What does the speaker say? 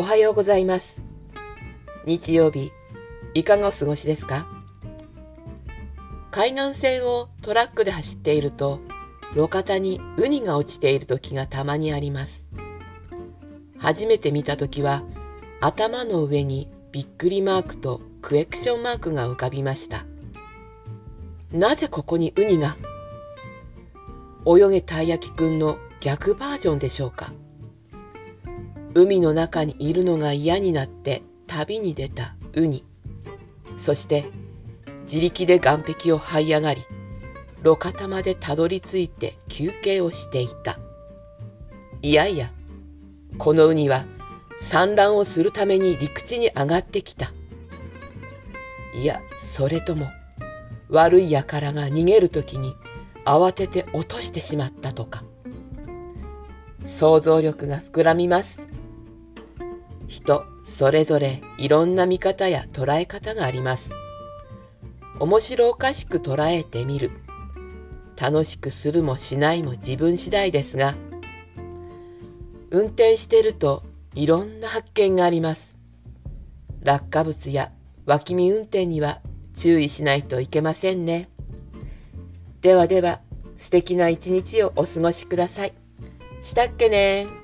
おはようございます。日曜日、いかがお過ごしですか？海岸線をトラックで走っていると、路肩にウニが落ちている時がたまにあります。初めて見た時は、頭の上にびっくりマークとクエクションマークが浮かびました。なぜここにウニが？泳げたい焼きくんの逆バージョンでしょうか？海の中にいるのが嫌になって旅に出たウニ。そして自力で岸壁を這い上がり、路肩までたどり着いて休憩をしていた。いやいや、このウニは産卵をするために陸地に上がってきた。いや、それとも悪い輩が逃げるときに慌てて落としてしまったとか。想像力が膨らみます。人それぞれいろんな見方や捉え方があります。面白おかしく捉えてみる。楽しくするもしないも自分次第ですが、運転してるといろんな発見があります。落下物や脇見運転には注意しないといけませんね。ではでは、素敵な一日をお過ごしください。したっけね